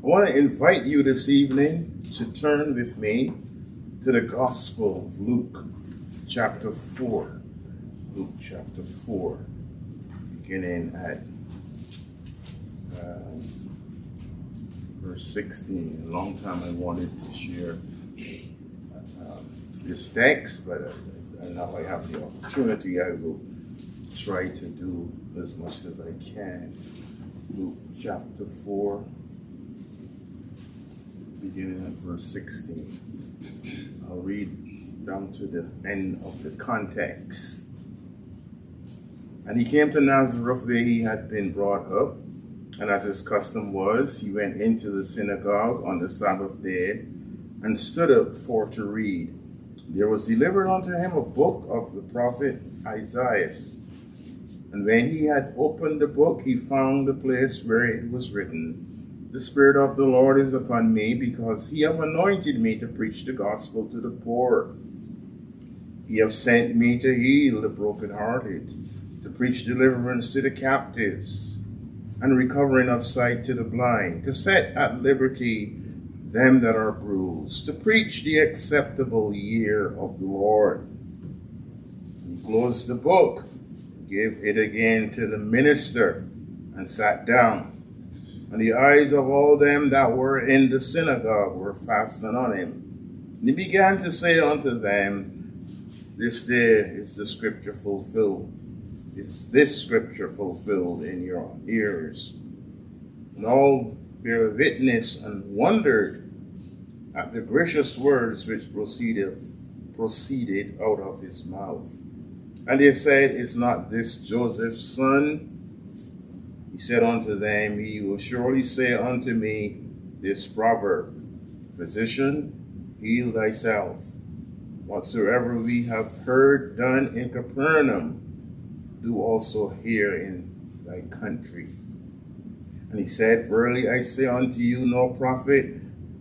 I want to invite you this evening to turn with me to the Gospel of Luke, chapter 4. Luke, chapter 4, beginning at um, verse 16. A long time I wanted to share um, this text, but uh, now I have the opportunity. I will try to do as much as I can. Luke chapter 4, beginning at verse 16. I'll read down to the end of the context. And he came to Nazareth where he had been brought up. And as his custom was, he went into the synagogue on the Sabbath day and stood up for to read. There was delivered unto him a book of the prophet Isaiah. And when he had opened the book, he found the place where it was written, The Spirit of the Lord is upon me, because he hath anointed me to preach the gospel to the poor. He hath sent me to heal the brokenhearted, to preach deliverance to the captives, and recovering of sight to the blind, to set at liberty them that are bruised, to preach the acceptable year of the Lord. He closed the book gave it again to the minister, and sat down. And the eyes of all them that were in the synagogue were fastened on him. And he began to say unto them, This day is the scripture fulfilled. Is this scripture fulfilled in your ears? And all bare witness and wondered at the gracious words which proceeded, proceeded out of his mouth. And they said, Is not this Joseph's son? He said unto them, He will surely say unto me this proverb, Physician, heal thyself. Whatsoever we have heard done in Capernaum, do also here in thy country. And he said, Verily I say unto you, no prophet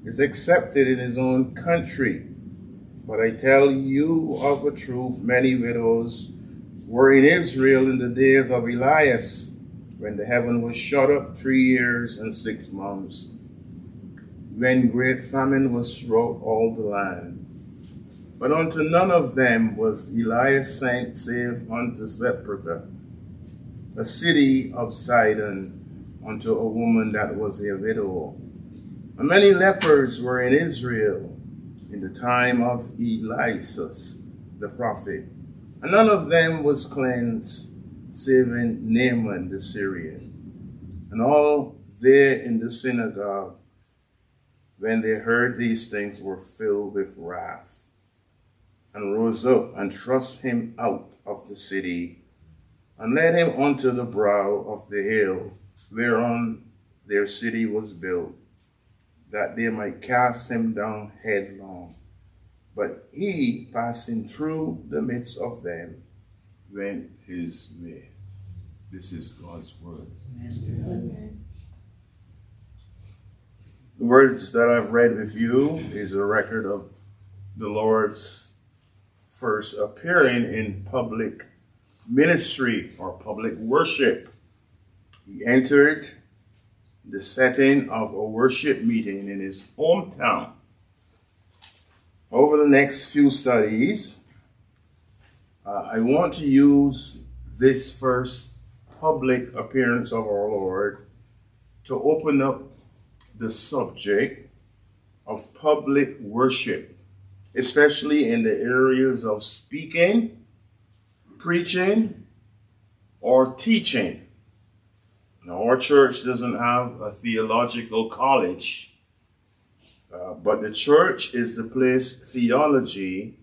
is accepted in his own country. But I tell you of a truth, many widows were in Israel in the days of Elias, when the heaven was shut up three years and six months, when great famine was throughout all the land. But unto none of them was Elias sent save unto Zarephath, a city of Sidon, unto a woman that was a widow. And many lepers were in Israel in the time of Elias the prophet and none of them was cleansed, saving Naaman the Syrian. And all there in the synagogue, when they heard these things, were filled with wrath, and rose up and thrust him out of the city, and led him unto the brow of the hill whereon their city was built, that they might cast him down headlong. But he, passing through the midst of them, went his way. This is God's word. Amen. The words that I've read with you is a record of the Lord's first appearing in public ministry or public worship. He entered the setting of a worship meeting in his hometown over the next few studies, uh, I want to use this first public appearance of our Lord to open up the subject of public worship, especially in the areas of speaking, preaching, or teaching. Now, our church doesn't have a theological college uh, but the church is the place theology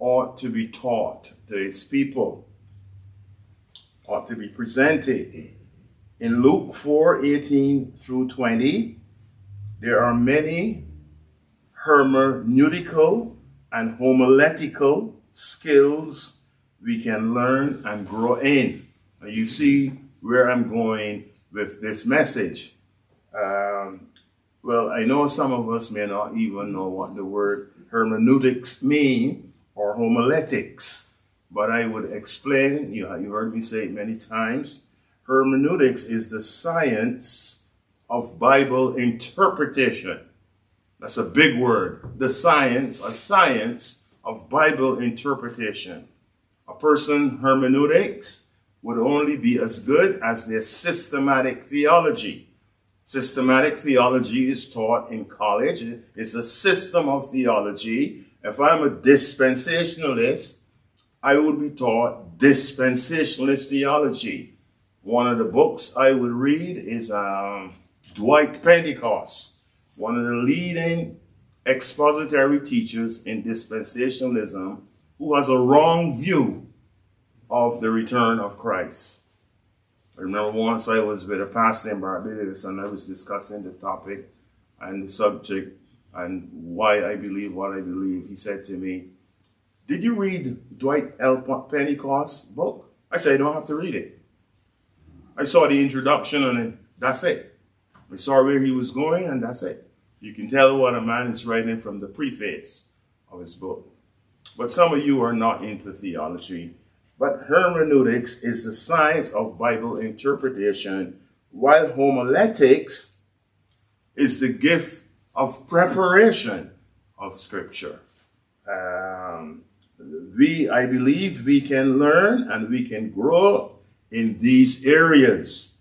ought to be taught to its people, ought to be presented. In Luke 4 18 through 20, there are many hermeneutical and homiletical skills we can learn and grow in. Now you see where I'm going with this message. Um, well, I know some of us may not even know what the word hermeneutics mean or homiletics, but I would explain, you, you heard me say it many times, hermeneutics is the science of Bible interpretation. That's a big word. The science, a science of Bible interpretation. A person hermeneutics would only be as good as their systematic theology. Systematic theology is taught in college. It's a system of theology. If I'm a dispensationalist, I would be taught dispensationalist theology. One of the books I would read is um, Dwight Pentecost, one of the leading expository teachers in dispensationalism, who has a wrong view of the return of Christ. I remember once I was with a pastor in Barbados and I was discussing the topic and the subject and why I believe what I believe. He said to me, Did you read Dwight L. Pentecost's book? I said, I don't have to read it. I saw the introduction and that's it. I saw where he was going and that's it. You can tell what a man is writing from the preface of his book. But some of you are not into theology. But hermeneutics is the science of Bible interpretation, while homiletics is the gift of preparation of Scripture. Um, we, I believe, we can learn and we can grow in these areas.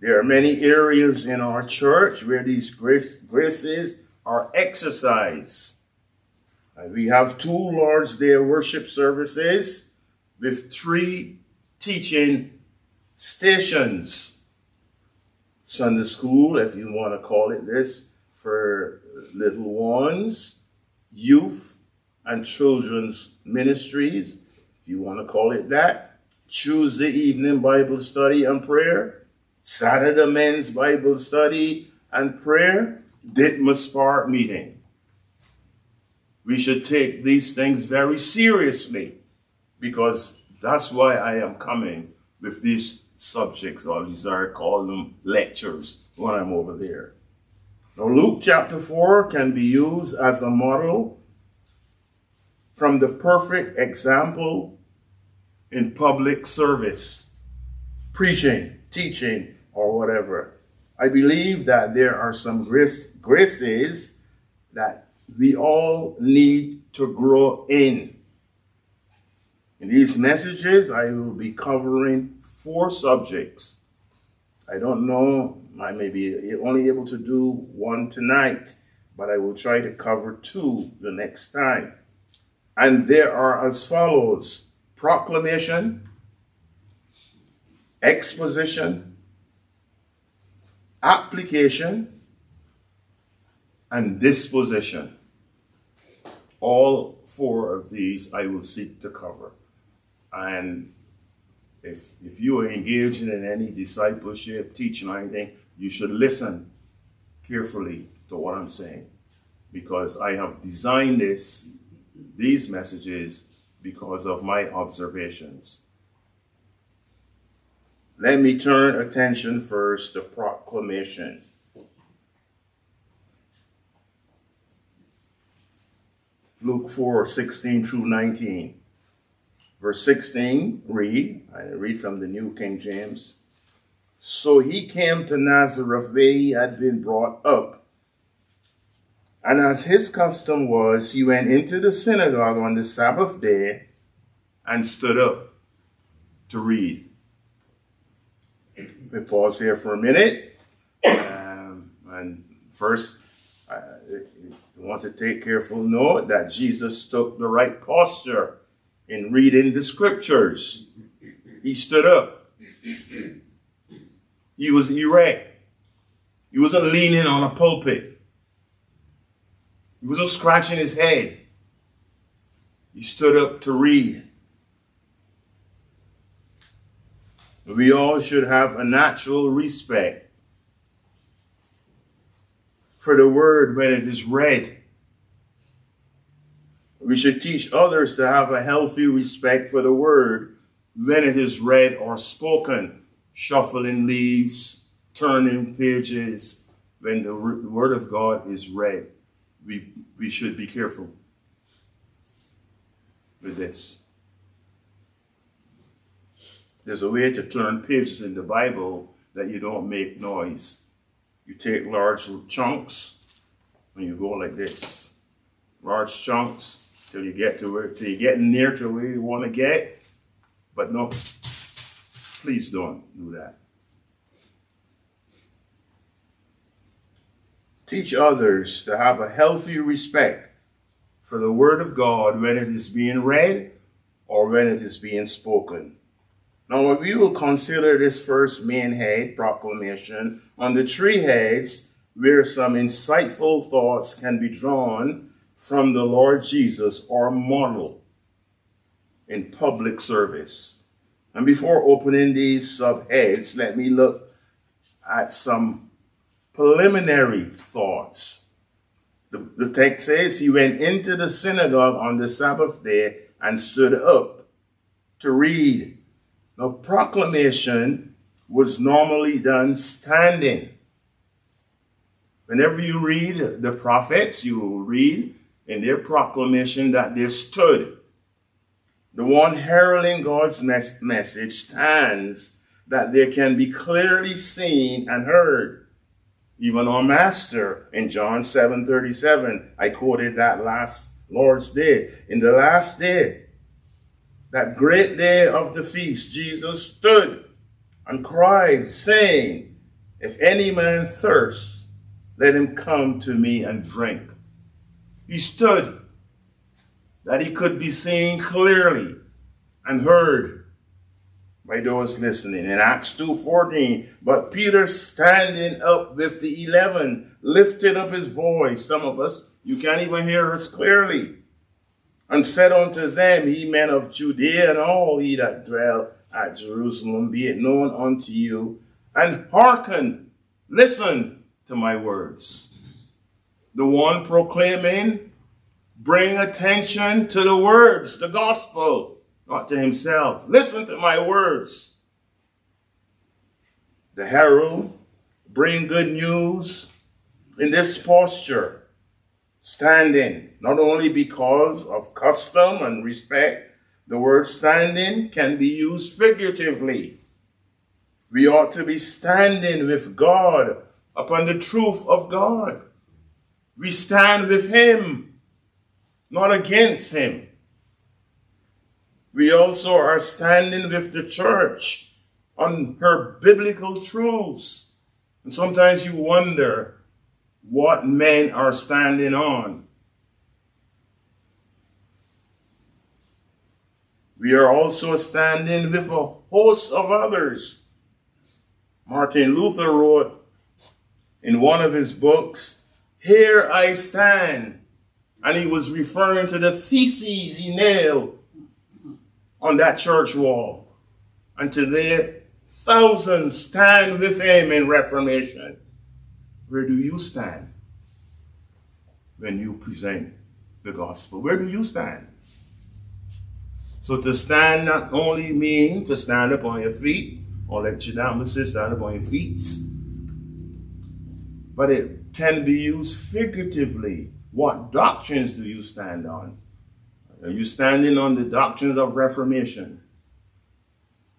There are many areas in our church where these graces are exercised. And we have two Lord's Day worship services with three teaching stations. Sunday school, if you want to call it this, for little ones, youth, and children's ministries, if you want to call it that. Tuesday evening Bible study and prayer Saturday men's Bible study and prayer, Ditmas Park meeting. We should take these things very seriously because that's why I am coming with these subjects, or these are call them lectures when I'm over there. Now, Luke chapter 4 can be used as a model from the perfect example in public service, preaching teaching, or whatever. I believe that there are some graces that we all need to grow in. In these messages, I will be covering four subjects. I don't know, I may be only able to do one tonight, but I will try to cover two the next time. And there are as follows proclamation, exposition, application, and disposition. All four of these I will seek to cover. And if, if you are engaging in any discipleship, teaching, or anything, you should listen carefully to what I'm saying because I have designed this, these messages because of my observations. Let me turn attention first to proclamation. Luke 4 16 through 19. Verse 16, read. I read from the New King James. So he came to Nazareth where he had been brought up. And as his custom was, he went into the synagogue on the Sabbath day and stood up to read. We pause here for a minute. Um, and first, I want to take careful note that Jesus took the right posture in reading the scriptures. He stood up. He was erect. He wasn't leaning on a pulpit. He wasn't scratching his head. He stood up to read. We all should have a natural respect for the word when it is read. We should teach others to have a healthy respect for the word when it is read or spoken, shuffling leaves, turning pages. When the word of God is read, we, we should be careful with this. There's a way to turn pages in the Bible that you don't make noise. You take large chunks and you go like this. Large chunks till you get to where till you get near to where you want to get. But no, please don't do that. Teach others to have a healthy respect for the Word of God when it is being read or when it is being spoken. Now, we will consider this first main head, proclamation, on the three heads where some insightful thoughts can be drawn from the Lord Jesus, our model in public service. And before opening these subheads, let me look at some preliminary thoughts. The, the text says he went into the synagogue on the Sabbath day and stood up to read. The proclamation was normally done standing. Whenever you read the prophets, you will read in their proclamation that they stood. The one heralding God's message stands that they can be clearly seen and heard. Even our master in John 7 37, I quoted that last Lord's Day. In the last day, that great day of the feast, Jesus stood and cried, saying, If any man thirst, let him come to me and drink. He stood that he could be seen clearly and heard by those listening. In Acts 2.14, but Peter standing up with the eleven, lifted up his voice. Some of us, you can't even hear us clearly and said unto them, Ye men of Judea and all ye that dwell at Jerusalem, be it known unto you, and hearken, listen to my words. The one proclaiming, bring attention to the words, the gospel, not to himself. Listen to my words. The herald, bring good news in this posture standing, not only because of custom and respect, the word standing can be used figuratively. We ought to be standing with God upon the truth of God. We stand with Him, not against Him. We also are standing with the church on her biblical truths. And sometimes you wonder, what men are standing on. We are also standing with a host of others. Martin Luther wrote in one of his books, Here I stand. And he was referring to the theses he nailed on that church wall. And today, thousands stand with him in Reformation. Where do you stand when you present the gospel? Where do you stand? So to stand not only mean to stand up on your feet, or let you down, stand up on your feet, but it can be used figuratively. What doctrines do you stand on? Are you standing on the doctrines of Reformation?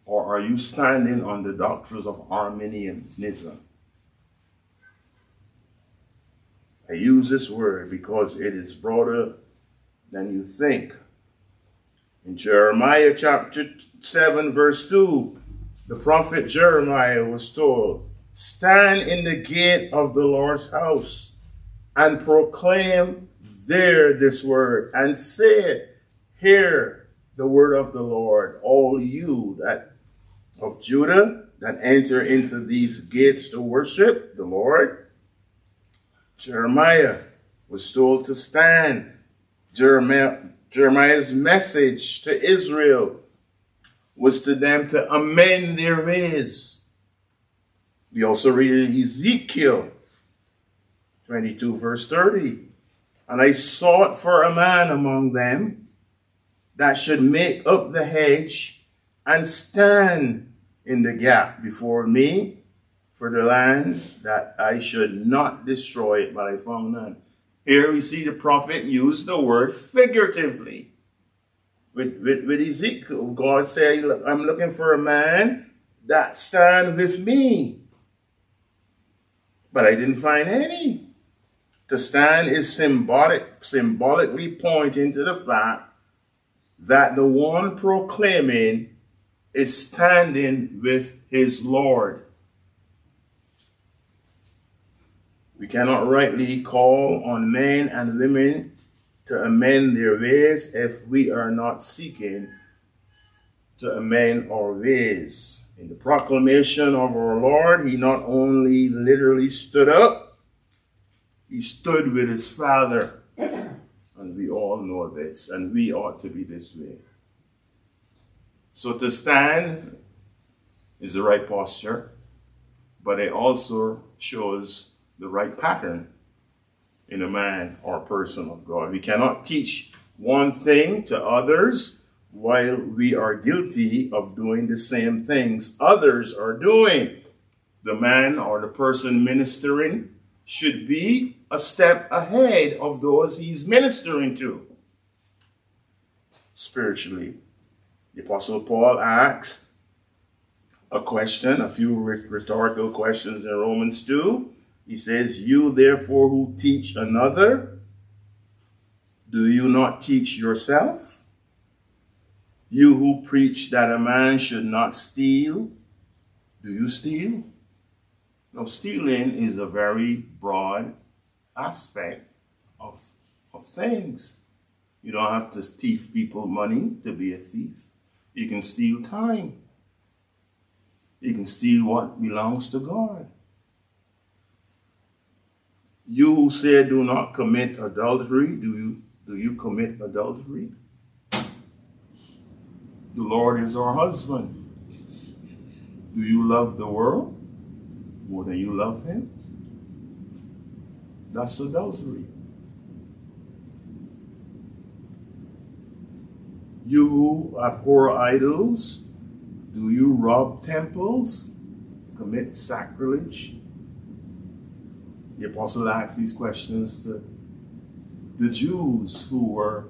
Or are you standing on the doctrines of Arminianism? I use this word because it is broader than you think. In Jeremiah chapter 7, verse 2, the prophet Jeremiah was told, Stand in the gate of the Lord's house and proclaim there this word, and say, Hear the word of the Lord, all you that of Judah that enter into these gates to worship the Lord. Jeremiah was told to stand. Jeremiah, Jeremiah's message to Israel was to them to amend their ways. We also read it in Ezekiel 22, verse 30. And I sought for a man among them that should make up the hedge and stand in the gap before me for the land that I should not destroy it, but I found none. Here we see the prophet use the word figuratively. With, with, with Ezekiel, God said, I'm looking for a man that stand with me. But I didn't find any. To stand is symbolic, symbolically pointing to the fact that the one proclaiming is standing with his Lord. We cannot rightly call on men and women to amend their ways if we are not seeking to amend our ways. In the proclamation of our Lord, he not only literally stood up, he stood with his Father. And we all know this, and we ought to be this way. So to stand is the right posture, but it also shows the right pattern in a man or person of God. We cannot teach one thing to others while we are guilty of doing the same things others are doing. The man or the person ministering should be a step ahead of those he's ministering to spiritually. The Apostle Paul asks a question, a few rhetorical questions in Romans 2. He says, You therefore who teach another, do you not teach yourself? You who preach that a man should not steal, do you steal? Now, stealing is a very broad aspect of, of things. You don't have to thief people money to be a thief. You can steal time. You can steal what belongs to God. You who say do not commit adultery, do you do you commit adultery? The Lord is our husband. Do you love the world more than you love him? That's adultery. You abhor idols, do you rob temples, commit sacrilege? The apostle asked these questions to the Jews who were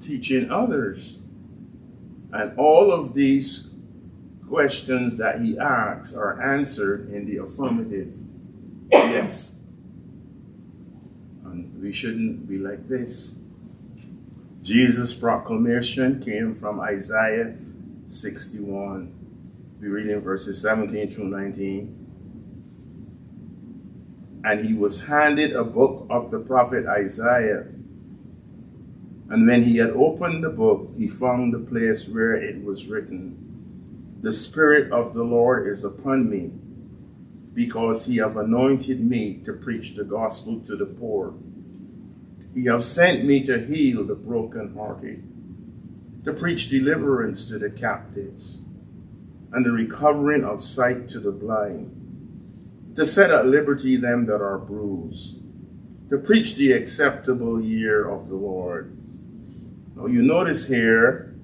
teaching others. And all of these questions that he asks are answered in the affirmative. Yes. And we shouldn't be like this. Jesus' proclamation came from Isaiah 61. We read in verses 17 through 19 and he was handed a book of the prophet Isaiah. And when he had opened the book, he found the place where it was written, The Spirit of the Lord is upon me, because he hath anointed me to preach the gospel to the poor. He hath sent me to heal the brokenhearted, to preach deliverance to the captives, and the recovering of sight to the blind to set at liberty them that are bruised, to preach the acceptable year of the Lord. Now, you notice here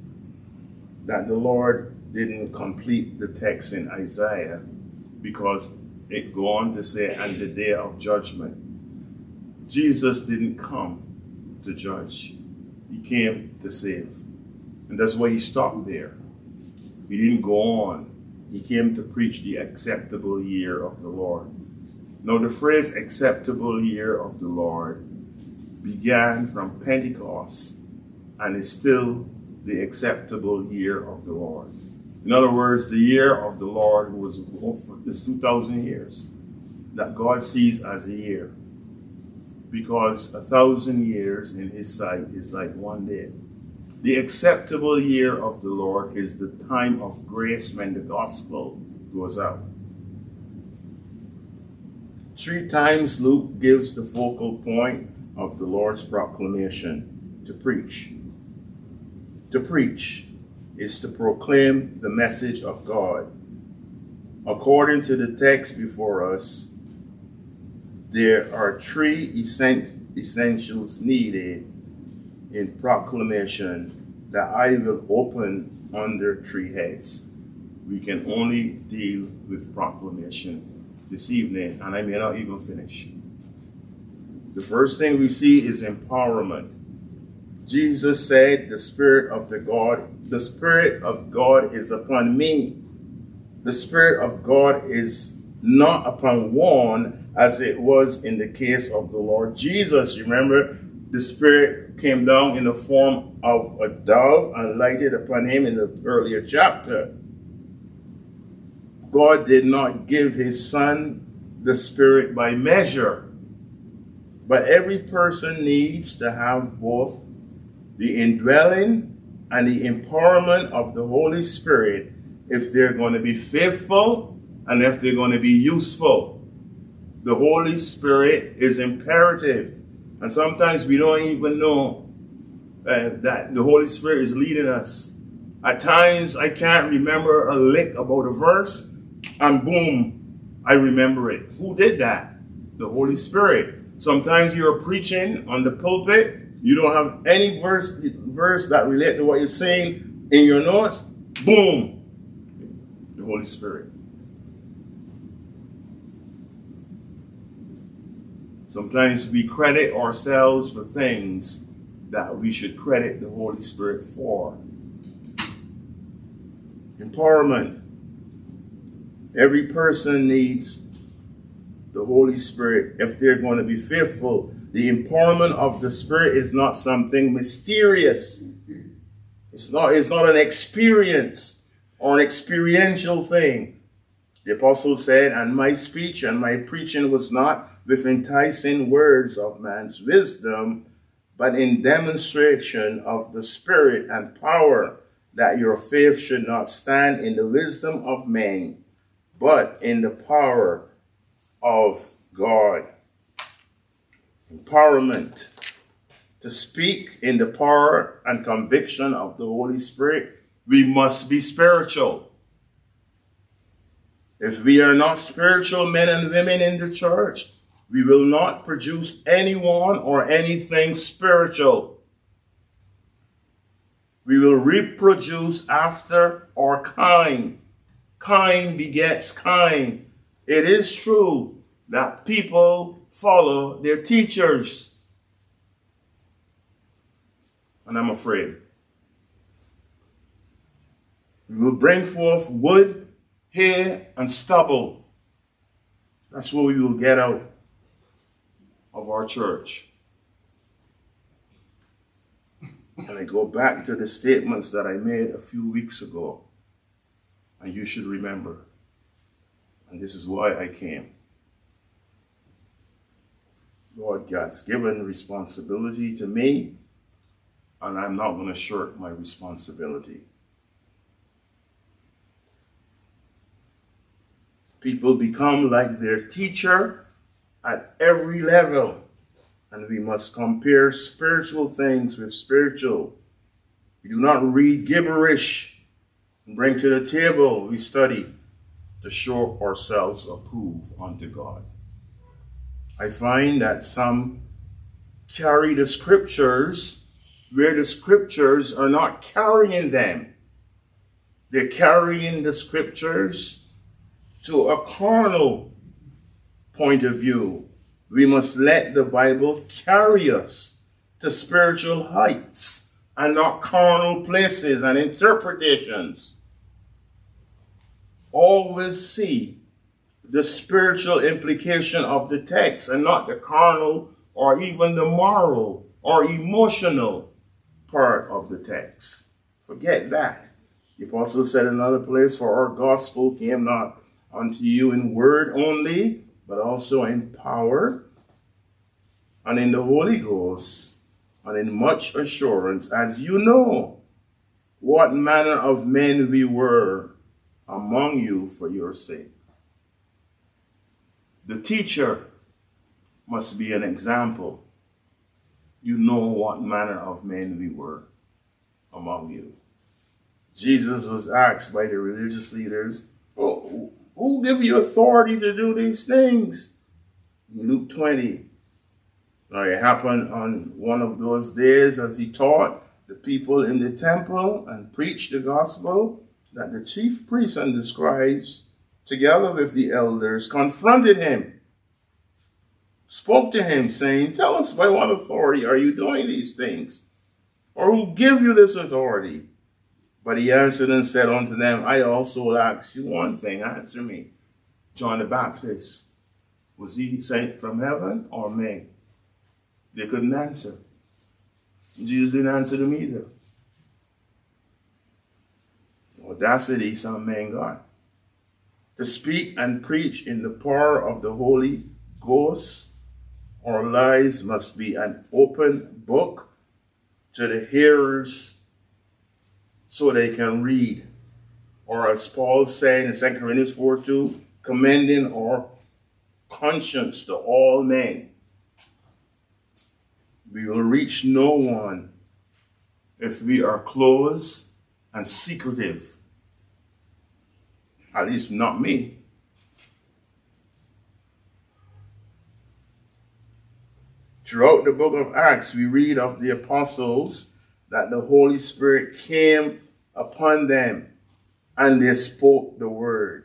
that the Lord didn't complete the text in Isaiah because it go on to say, and the day of judgment. Jesus didn't come to judge, he came to save. And that's why he stopped there. He didn't go on he came to preach the acceptable year of the Lord. Now, the phrase acceptable year of the Lord began from Pentecost and is still the acceptable year of the Lord. In other words, the year of the Lord was is 2,000 years that God sees as a year because a thousand years in his sight is like one day. The acceptable year of the Lord is the time of grace when the gospel goes out. Three times Luke gives the focal point of the Lord's proclamation to preach. To preach is to proclaim the message of God. According to the text before us, there are three essentials needed in proclamation that I will open under three heads. We can only deal with proclamation this evening, and I may not even finish. The first thing we see is empowerment. Jesus said, The Spirit of the God, the Spirit of God is upon me. The Spirit of God is not upon one, as it was in the case of the Lord Jesus. You remember, the Spirit came down in the form of a dove and lighted upon him in the earlier chapter. God did not give his Son the Spirit by measure, but every person needs to have both the indwelling and the empowerment of the Holy Spirit if they're going to be faithful and if they're going to be useful. The Holy Spirit is imperative. And sometimes we don't even know uh, that the Holy Spirit is leading us. At times, I can't remember a lick about a verse, and boom, I remember it. Who did that? The Holy Spirit. Sometimes you're preaching on the pulpit, you don't have any verse verse that relate to what you're saying in your notes. Boom, the Holy Spirit. Sometimes we credit ourselves for things that we should credit the Holy Spirit for. Empowerment. Every person needs the Holy Spirit if they're going to be faithful. The empowerment of the Spirit is not something mysterious. It's not, it's not an experience or an experiential thing. The apostle said, And my speech and my preaching was not with enticing words of man's wisdom, but in demonstration of the Spirit and power, that your faith should not stand in the wisdom of men, but in the power of God. Empowerment to speak in the power and conviction of the Holy Spirit, we must be spiritual. If we are not spiritual men and women in the church, we will not produce anyone or anything spiritual. We will reproduce after our kind. Kind begets kind. It is true that people follow their teachers. And I'm afraid. We will bring forth wood, hair, and stubble. That's what we will get out of our church. And I go back to the statements that I made a few weeks ago. And you should remember. And this is why I came. Lord God's given responsibility to me, and I'm not going to shirk my responsibility. People become like their teacher at every level. And we must compare spiritual things with spiritual. We do not read gibberish and bring to the table. We study to show ourselves approved unto God. I find that some carry the scriptures where the scriptures are not carrying them. They're carrying the scriptures to a carnal point of view. We must let the Bible carry us to spiritual heights and not carnal places and interpretations. Always see the spiritual implication of the text and not the carnal or even the moral or emotional part of the text. Forget that. The apostle said in another place, For our gospel came not unto you in word only, but also in power and in the Holy Ghost and in much assurance, as you know what manner of men we were among you for your sake. The teacher must be an example. You know what manner of men we were among you. Jesus was asked by the religious leaders, oh, who give you authority to do these things? Luke 20. Now it happened on one of those days as he taught the people in the temple and preached the gospel that the chief priests and the scribes, together with the elders, confronted him, spoke to him, saying, Tell us by what authority are you doing these things? Or who give you this authority? But he answered and said unto them, I also ask you one thing. Answer me. John the Baptist, was he sent from heaven or man? They couldn't answer. Jesus didn't answer them either. Audacity, some man God. To speak and preach in the power of the Holy Ghost, our lives must be an open book to the hearers so they can read. Or as Paul said in 2 Corinthians 4 2, commending our conscience to all men. We will reach no one if we are closed and secretive. At least not me. Throughout the book of Acts, we read of the apostles that the Holy Spirit came upon them and they spoke the word.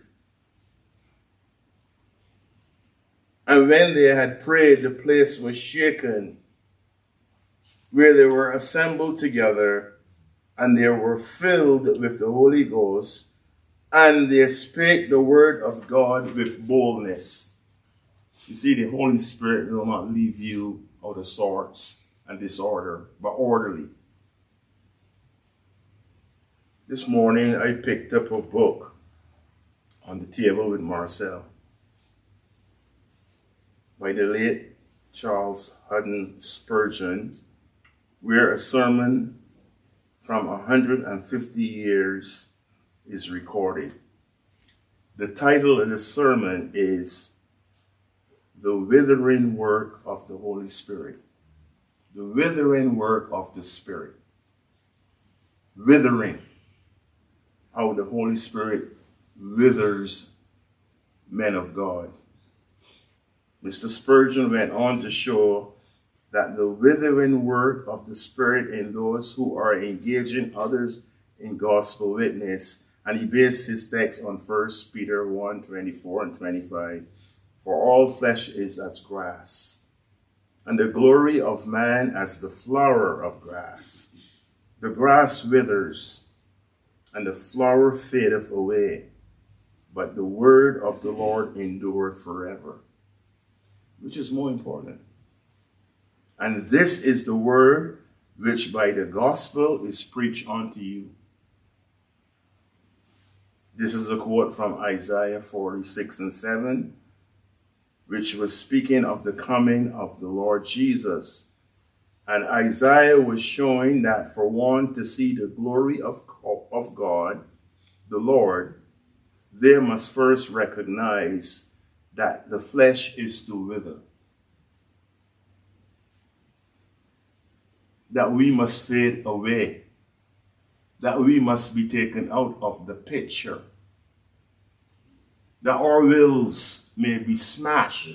And when they had prayed, the place was shaken where they were assembled together, and they were filled with the Holy Ghost, and they spake the word of God with boldness. You see, the Holy Spirit will not leave you out of sorts and disorder, but orderly. This morning I picked up a book on the table with Marcel by the late Charles Haddon Spurgeon, where a sermon from 150 years is recorded. The title of the sermon is The Withering Work of the Holy Spirit. The withering work of the Spirit. Withering. How the Holy Spirit withers men of God. Mr. Spurgeon went on to show that the withering work of the Spirit in those who are engaging others in gospel witness, and he based his text on 1 Peter 1 24 and 25. For all flesh is as grass, and the glory of man as the flower of grass. The grass withers, and the flower fadeth away, but the word of the Lord endureth forever which is more important. And this is the word which by the gospel is preached unto you. This is a quote from Isaiah 46 and 7, which was speaking of the coming of the Lord Jesus. And Isaiah was showing that for one to see the glory of, of God, the Lord, they must first recognize that the flesh is to wither. That we must fade away. That we must be taken out of the picture. That our wills may be smashed.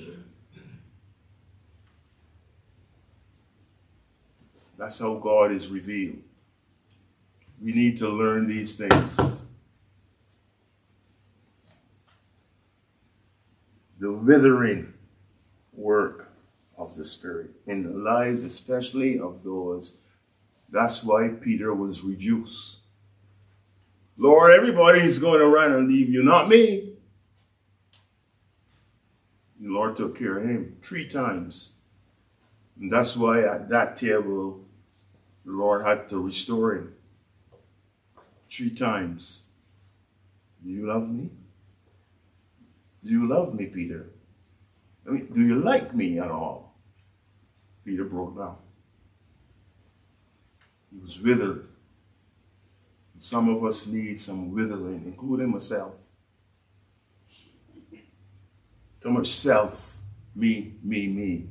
That's how God is revealed. We need to learn these things. the withering work of the Spirit in the lives, especially of those. That's why Peter was reduced. Lord, everybody's going to run and leave you, not me. The Lord took care of him three times. And that's why at that table, the Lord had to restore him three times. Do you love me? Do you love me, Peter? I mean, do you like me at all? Peter broke down. He was withered. Some of us need some withering, including myself. Too much self, me, me, me.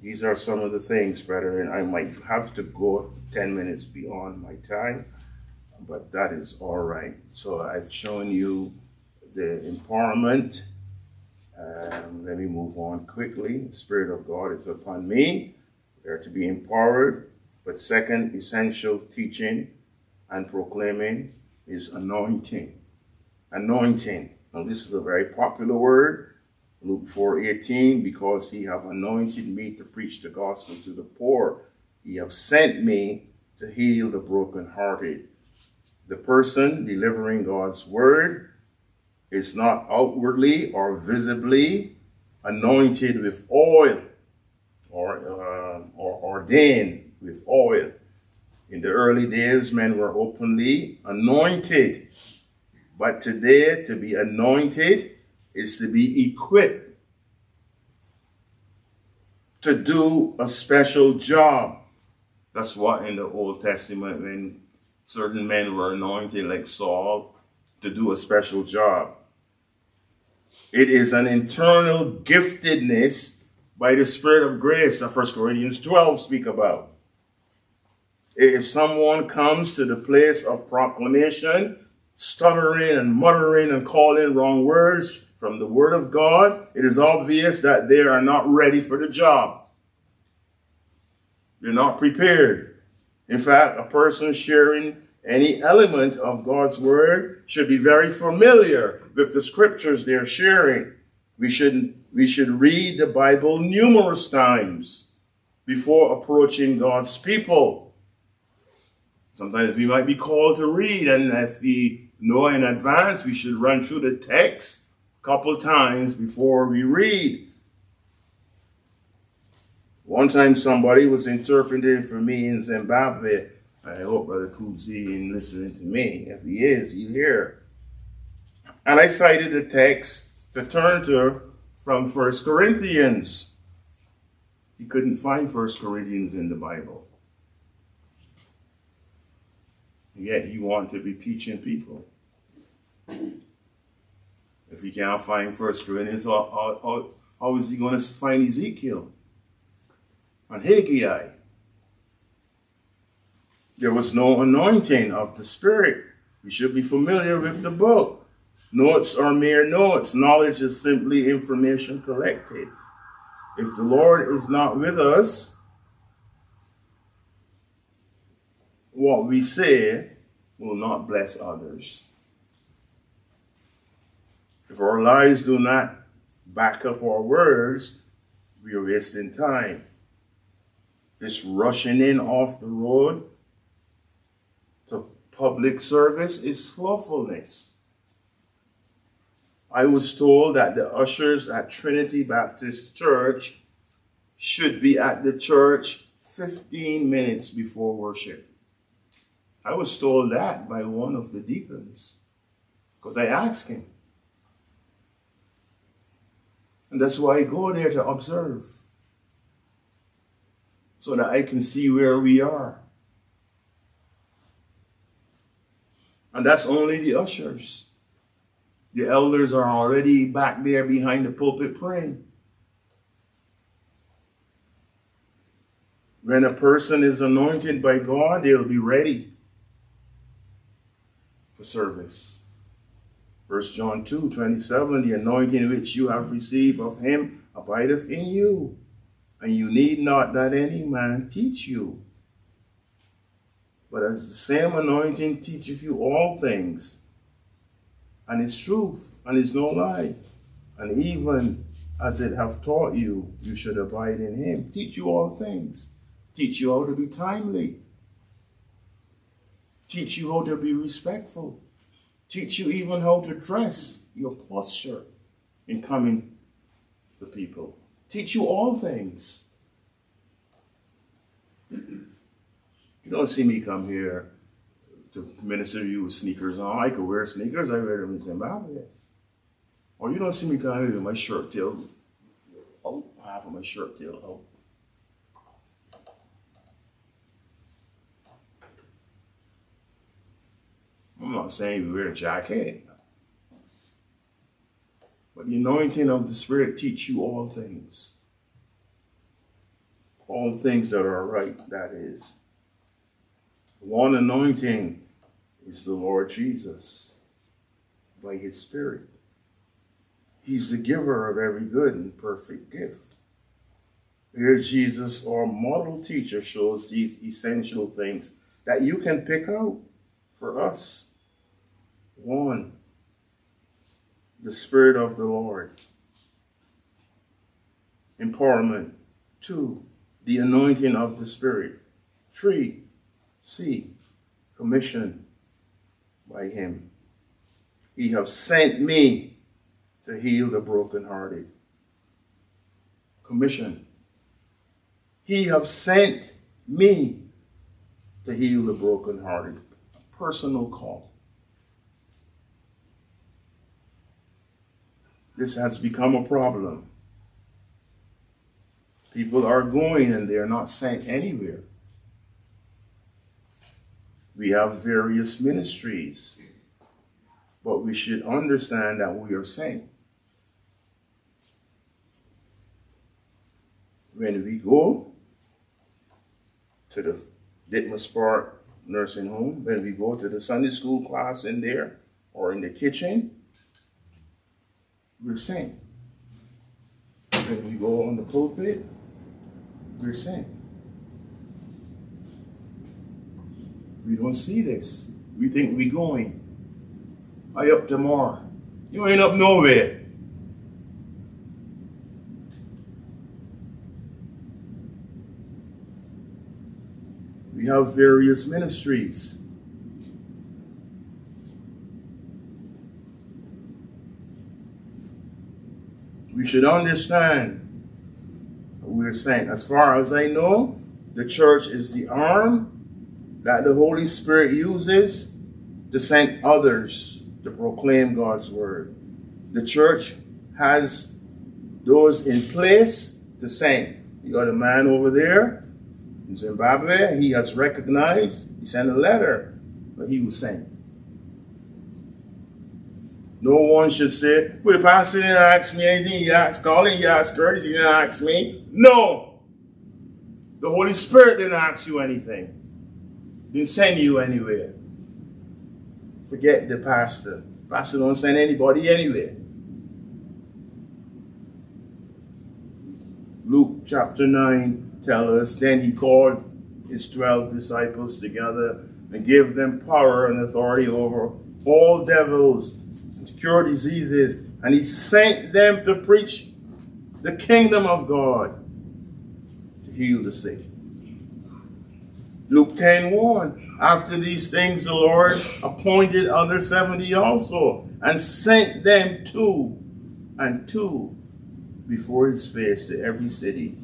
These are some of the things, brethren. I might have to go 10 minutes beyond my time, but that is all right. So I've shown you the empowerment. Um, let me move on quickly. The Spirit of God is upon me. We are to be empowered. But second essential teaching and proclaiming is anointing. Anointing. Now this is a very popular word Luke 4:18, because he have anointed me to preach the gospel to the poor. He have sent me to heal the brokenhearted. The person delivering God's word is not outwardly or visibly anointed with oil or, uh, or ordained with oil. In the early days, men were openly anointed. But today, to be anointed is to be equipped to do a special job. That's what in the Old Testament, when certain men were anointed, like Saul, to do a special job. It is an internal giftedness by the Spirit of grace that 1 Corinthians 12 speak about. If someone comes to the place of proclamation, stuttering and muttering and calling wrong words from the Word of God, it is obvious that they are not ready for the job. They're not prepared. In fact, a person sharing any element of God's Word should be very familiar with the scriptures they're sharing. We should, we should read the Bible numerous times before approaching God's people. Sometimes we might be called to read, and if we know in advance, we should run through the text a couple times before we read. One time somebody was interpreting for me in Zimbabwe. I hope Brother Kuzi is listening to me. If he is, you hear. And I cited the text to turn to from First Corinthians. He couldn't find First Corinthians in the Bible. Yet you want to be teaching people. If he can't find First Corinthians, how, how, how is he going to find Ezekiel and Haggai? There was no anointing of the Spirit. We should be familiar with the book. Notes are mere notes. Knowledge is simply information collected. If the Lord is not with us, what we say will not bless others. If our lives do not back up our words, we are wasting time. This rushing in off the road public service is slothfulness. I was told that the ushers at Trinity Baptist Church should be at the church 15 minutes before worship. I was told that by one of the deacons because I asked him. And that's why I go there to observe so that I can see where we are. And that's only the ushers. The elders are already back there behind the pulpit praying. When a person is anointed by God, they'll be ready for service. First John 2 27, the anointing which you have received of him abideth in you, and you need not that any man teach you. But as the same anointing teacheth you all things, and is truth, and is no lie, and even as it have taught you, you should abide in him. Teach you all things. Teach you how to be timely teach you how to be respectful, teach you even how to dress, your posture in coming to people, teach you all things. You don't see me come here to minister to you with sneakers on. I could wear sneakers, I wear them in Zimbabwe. Or you don't see me come here with my shirt tail out, oh, half of my shirt tail out. Oh. I'm not saying we wear a jacket. But the anointing of the Spirit teach you all things. All things that are right, that is. One anointing is the Lord Jesus by his Spirit. He's the giver of every good and perfect gift. Here, Jesus, our model teacher, shows these essential things that you can pick out for us. One, the Spirit of the Lord. Empowerment. Two, the anointing of the Spirit. Three, See, commissioned by him. He have sent me to heal the brokenhearted. Commission. He have sent me to heal the brokenhearted. A personal call. This has become a problem. People are going and they are not sent anywhere. We have various ministries, but we should understand that we are sent. When we go to the Ditmas Park nursing home, when we go to the Sunday school class in there or in the kitchen, we're sent. When we go on the pulpit, we're sent. We don't see this. We think we're going. I up tomorrow. You ain't up nowhere. We have various ministries. We should understand we're saying. As far as I know, the church is the arm that the Holy Spirit uses to send others to proclaim God's word. The church has those in place to send. You got a man over there in Zimbabwe, he has recognized, he sent a letter, but he was sent. No one should say, well, the pastor didn't ask me anything. He asked Colin, he asked Curtis, he didn't ask me. No. The Holy Spirit didn't ask you anything. Didn't send you anywhere. Forget the pastor. Pastor don't send anybody anywhere. Luke chapter 9 tell us, then he called his 12 disciples together and gave them power and authority over all devils and to cure diseases. And he sent them to preach the kingdom of God, to heal the sick. Luke 10 1. After these things, the Lord appointed other 70 also and sent them two and two before his face to every city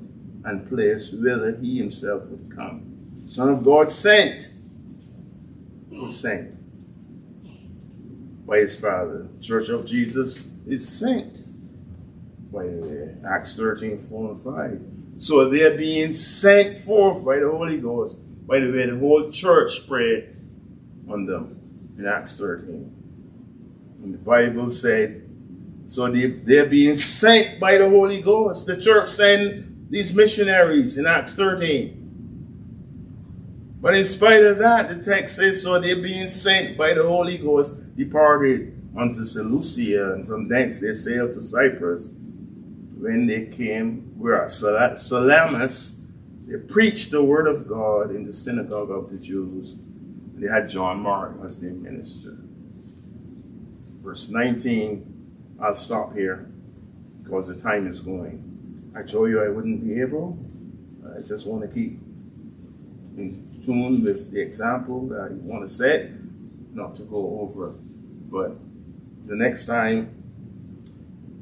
and place whither he himself would come. Son of God sent was sent by his Father. Church of Jesus is sent by uh, Acts 13, 4 and 5. So they're being sent forth by the Holy Ghost by the way, the whole church spread on them in Acts 13. And the Bible said, so they, they're being sent by the Holy Ghost. The church sent these missionaries in Acts 13. But in spite of that, the text says, so they're being sent by the Holy Ghost, departed unto Seleucia, and from thence they sailed to Cyprus. When they came, we're at Salamis, they preached the word of God in the synagogue of the Jews. They had John Mark as their minister. Verse 19, I'll stop here because the time is going. I told you I wouldn't be able. I just want to keep in tune with the example that I want to set, not to go over. But the next time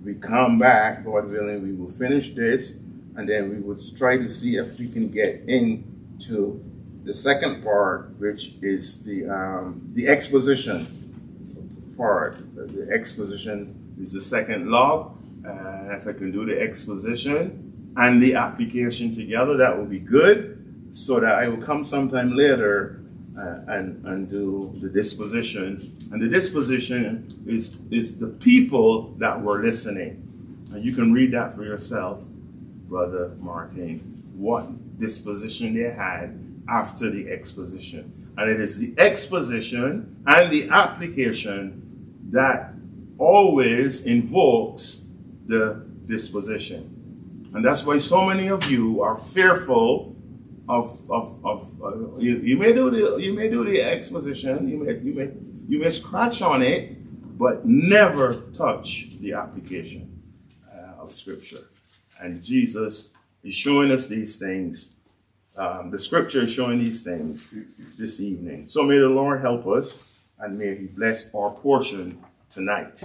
we come back, God willing, we will finish this and then we would try to see if we can get into the second part, which is the um, the exposition part. The exposition is the second log. Uh, if I can do the exposition and the application together, that would be good. So that I will come sometime later uh, and and do the disposition. And the disposition is is the people that were listening. And you can read that for yourself. Brother Martin, what disposition they had after the exposition. And it is the exposition and the application that always invokes the disposition. And that's why so many of you are fearful of, of, of uh, you, you may do the you may do the exposition, you may you may you may scratch on it, but never touch the application uh, of scripture. And Jesus is showing us these things um, the scripture is showing these things this evening. So may the Lord help us and may He bless our portion tonight.